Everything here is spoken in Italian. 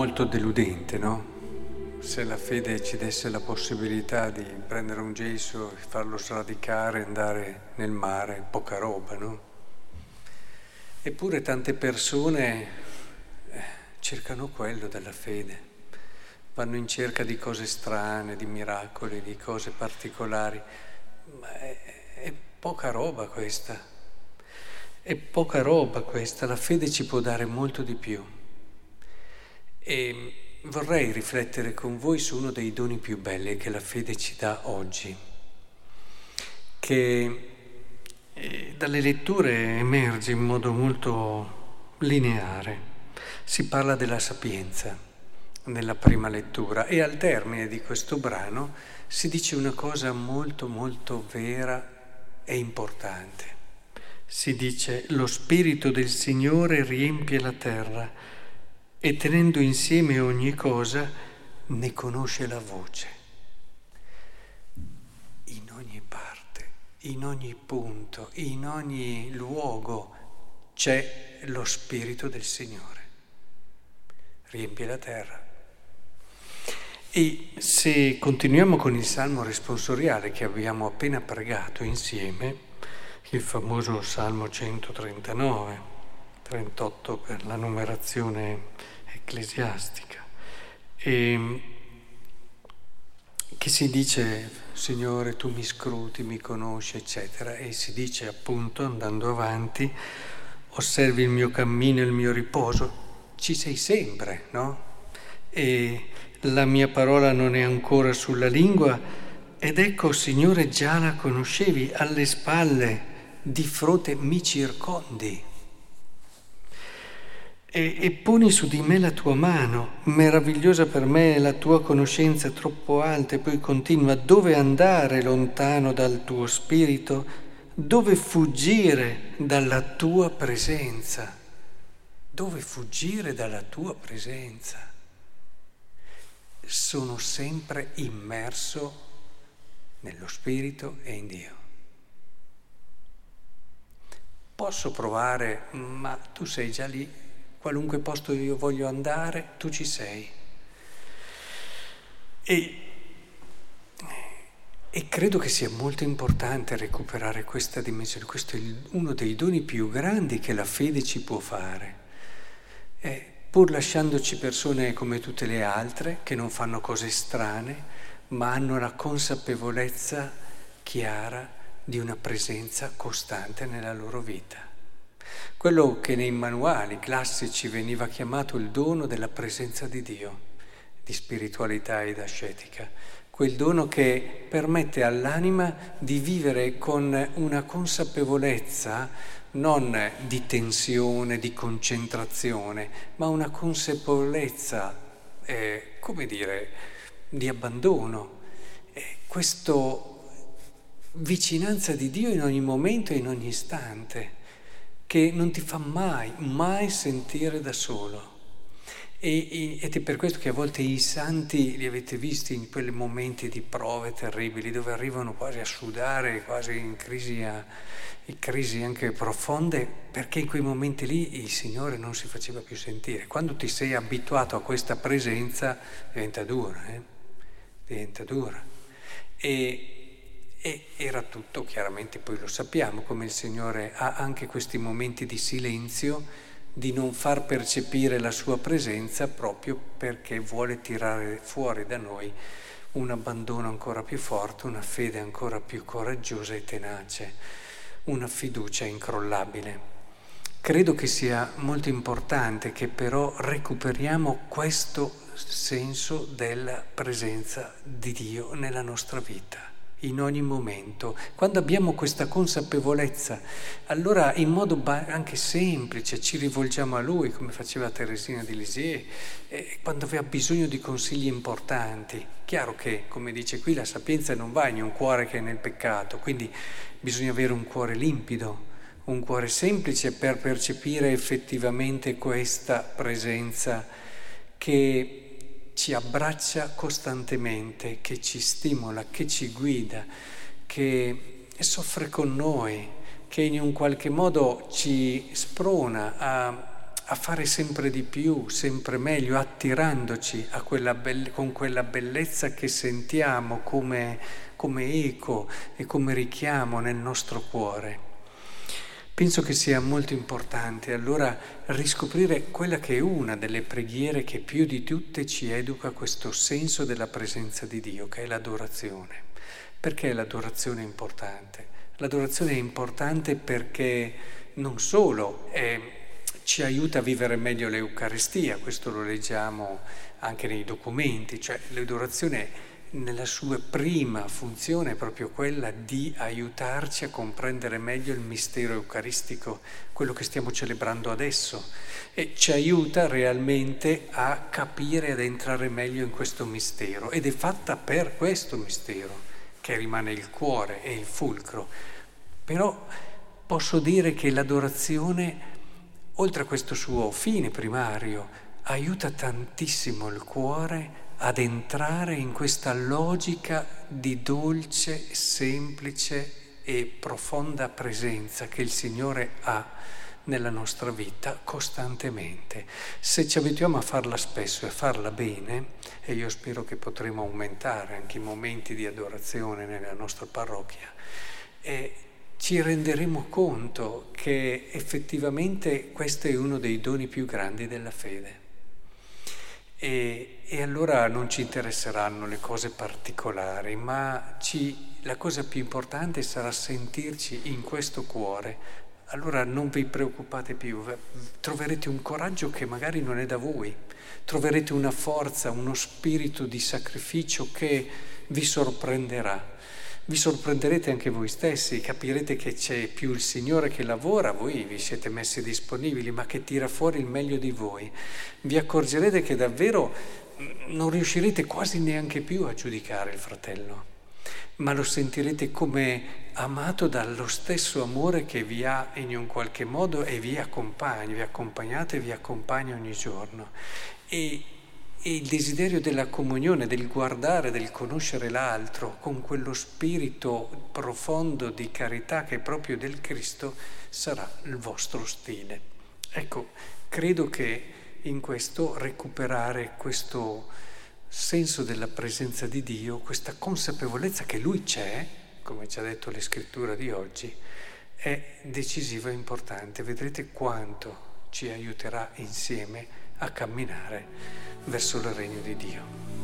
molto deludente, no? Se la fede ci desse la possibilità di prendere un gesso farlo sradicare, andare nel mare, poca roba, no? Eppure tante persone eh, cercano quello dalla fede, vanno in cerca di cose strane, di miracoli, di cose particolari, ma è, è poca roba questa, è poca roba questa, la fede ci può dare molto di più. E vorrei riflettere con voi su uno dei doni più belli che la fede ci dà oggi, che eh, dalle letture emerge in modo molto lineare. Si parla della sapienza nella prima lettura e al termine di questo brano si dice una cosa molto molto vera e importante. Si dice lo Spirito del Signore riempie la terra e tenendo insieme ogni cosa ne conosce la voce. In ogni parte, in ogni punto, in ogni luogo c'è lo Spirito del Signore. Riempie la terra. E se continuiamo con il salmo responsoriale che abbiamo appena pregato insieme, il famoso Salmo 139, 38 per la numerazione ecclesiastica, e che si dice Signore tu mi scruti, mi conosci, eccetera, e si dice appunto andando avanti, osservi il mio cammino e il mio riposo, ci sei sempre, no? E la mia parola non è ancora sulla lingua. Ed ecco Signore già la conoscevi alle spalle, di fronte mi circondi e, e, poni su di me la tua mano, meravigliosa per me è la tua conoscenza troppo alta, e poi continua, dove andare lontano dal tuo spirito, dove fuggire dalla tua presenza, dove fuggire dalla tua presenza. Sono sempre immerso nello spirito e in Dio. Posso provare, ma tu sei già lì qualunque posto io voglio andare, tu ci sei. E, e credo che sia molto importante recuperare questa dimensione, questo è uno dei doni più grandi che la fede ci può fare. Eh, pur lasciandoci persone come tutte le altre, che non fanno cose strane, ma hanno la consapevolezza chiara di una presenza costante nella loro vita. Quello che nei manuali classici veniva chiamato il dono della presenza di Dio, di spiritualità ed ascetica, quel dono che permette all'anima di vivere con una consapevolezza non di tensione, di concentrazione, ma una consapevolezza, eh, come dire, di abbandono. Eh, questa vicinanza di Dio in ogni momento e in ogni istante che non ti fa mai, mai sentire da solo. E, ed è per questo che a volte i santi li avete visti in quei momenti di prove terribili dove arrivano quasi a sudare, quasi in crisi, a, in crisi anche profonde, perché in quei momenti lì il Signore non si faceva più sentire. Quando ti sei abituato a questa presenza diventa dura, eh? diventa dura. E, e era tutto, chiaramente poi lo sappiamo, come il Signore ha anche questi momenti di silenzio, di non far percepire la sua presenza proprio perché vuole tirare fuori da noi un abbandono ancora più forte, una fede ancora più coraggiosa e tenace, una fiducia incrollabile. Credo che sia molto importante che però recuperiamo questo senso della presenza di Dio nella nostra vita in ogni momento. Quando abbiamo questa consapevolezza, allora in modo anche semplice ci rivolgiamo a Lui, come faceva Teresina di Lisieux, eh, quando aveva bisogno di consigli importanti. Chiaro che, come dice qui, la sapienza non va in un cuore che è nel peccato, quindi bisogna avere un cuore limpido, un cuore semplice per percepire effettivamente questa presenza che ci abbraccia costantemente, che ci stimola, che ci guida, che soffre con noi, che in un qualche modo ci sprona a, a fare sempre di più, sempre meglio, attirandoci quella be- con quella bellezza che sentiamo come, come eco e come richiamo nel nostro cuore. Penso che sia molto importante allora riscoprire quella che è una delle preghiere che più di tutte ci educa questo senso della presenza di Dio, che è l'adorazione. Perché l'adorazione è importante? L'adorazione è importante perché non solo è ci aiuta a vivere meglio l'Eucaristia, questo lo leggiamo anche nei documenti, cioè l'adorazione nella sua prima funzione è proprio quella di aiutarci a comprendere meglio il mistero eucaristico, quello che stiamo celebrando adesso, e ci aiuta realmente a capire, ad entrare meglio in questo mistero. Ed è fatta per questo mistero, che rimane il cuore e il fulcro. Però posso dire che l'adorazione oltre a questo suo fine primario, aiuta tantissimo il cuore ad entrare in questa logica di dolce, semplice e profonda presenza che il Signore ha nella nostra vita costantemente. Se ci abituiamo a farla spesso e a farla bene, e io spero che potremo aumentare anche i momenti di adorazione nella nostra parrocchia, e ci renderemo conto che effettivamente questo è uno dei doni più grandi della fede. E, e allora non ci interesseranno le cose particolari, ma ci, la cosa più importante sarà sentirci in questo cuore. Allora non vi preoccupate più, troverete un coraggio che magari non è da voi, troverete una forza, uno spirito di sacrificio che vi sorprenderà vi sorprenderete anche voi stessi, capirete che c'è più il Signore che lavora, voi vi siete messi disponibili, ma che tira fuori il meglio di voi. Vi accorgerete che davvero mm, non riuscirete quasi neanche più a giudicare il fratello, ma lo sentirete come amato dallo stesso amore che vi ha in un qualche modo e vi accompagna, vi accompagnate e vi accompagna ogni giorno. E e il desiderio della comunione, del guardare, del conoscere l'altro con quello spirito profondo di carità che è proprio del Cristo sarà il vostro stile. Ecco, credo che in questo recuperare questo senso della presenza di Dio, questa consapevolezza che Lui c'è, come ci ha detto la scrittura di oggi, è decisiva e importante. Vedrete quanto ci aiuterà insieme a camminare verso il regno di Dio.